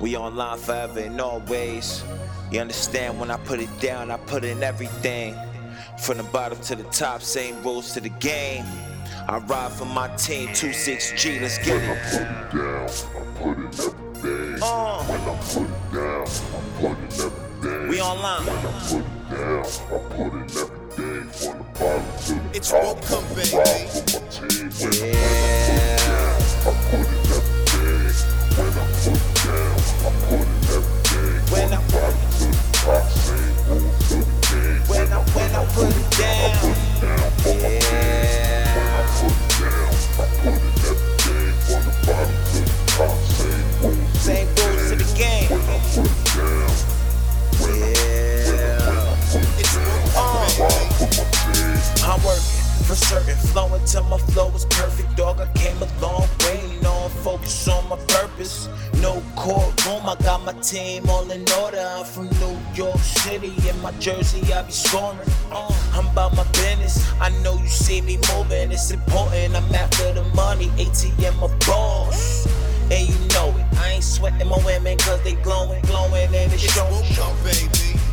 We online forever and always. You understand when I put it down, I put in everything. From the bottom to the top, same rules to the game. I ride for my team, 26G, let's get When I it. put it down, I put in everything. Uh. When I put it down, I put in everything. We online. When I put it down, I put in everything. From the bottom to the It's top, welcome, I ride for my team. I Yeah. Working for certain, flowing till my flow is perfect. Dog, I came a long way, no focus on my purpose. No courtroom, I got my team all in order. I'm from New York City, in my jersey, I be scoring. Uh, I'm about my business, I know you see me moving, it's important. I'm after the money, ATM, my boss. And you know it, I ain't sweating my women cause they glowing, glowing, and it's showing. welcome, baby.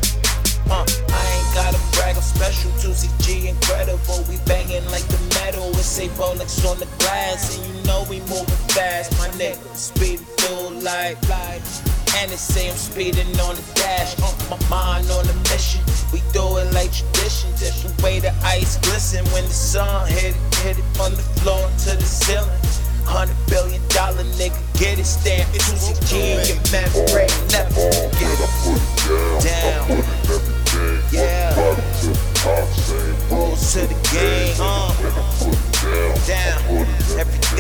Rolex on the glass. And you know we moving fast. My nigga speeding through like, like. And it say I'm speeding on the dash. Uh, my mind on a mission. We do it like tradition. Just the way the ice glisten when the sun hit it, hit it from the floor to the ceiling. Hundred billion dollar nigga, get it stamped. 26G in your memory, never forget it. down, Down. I put in everything. Yeah. From the bottom to the top, same Rules to the game, uh. Down, Down.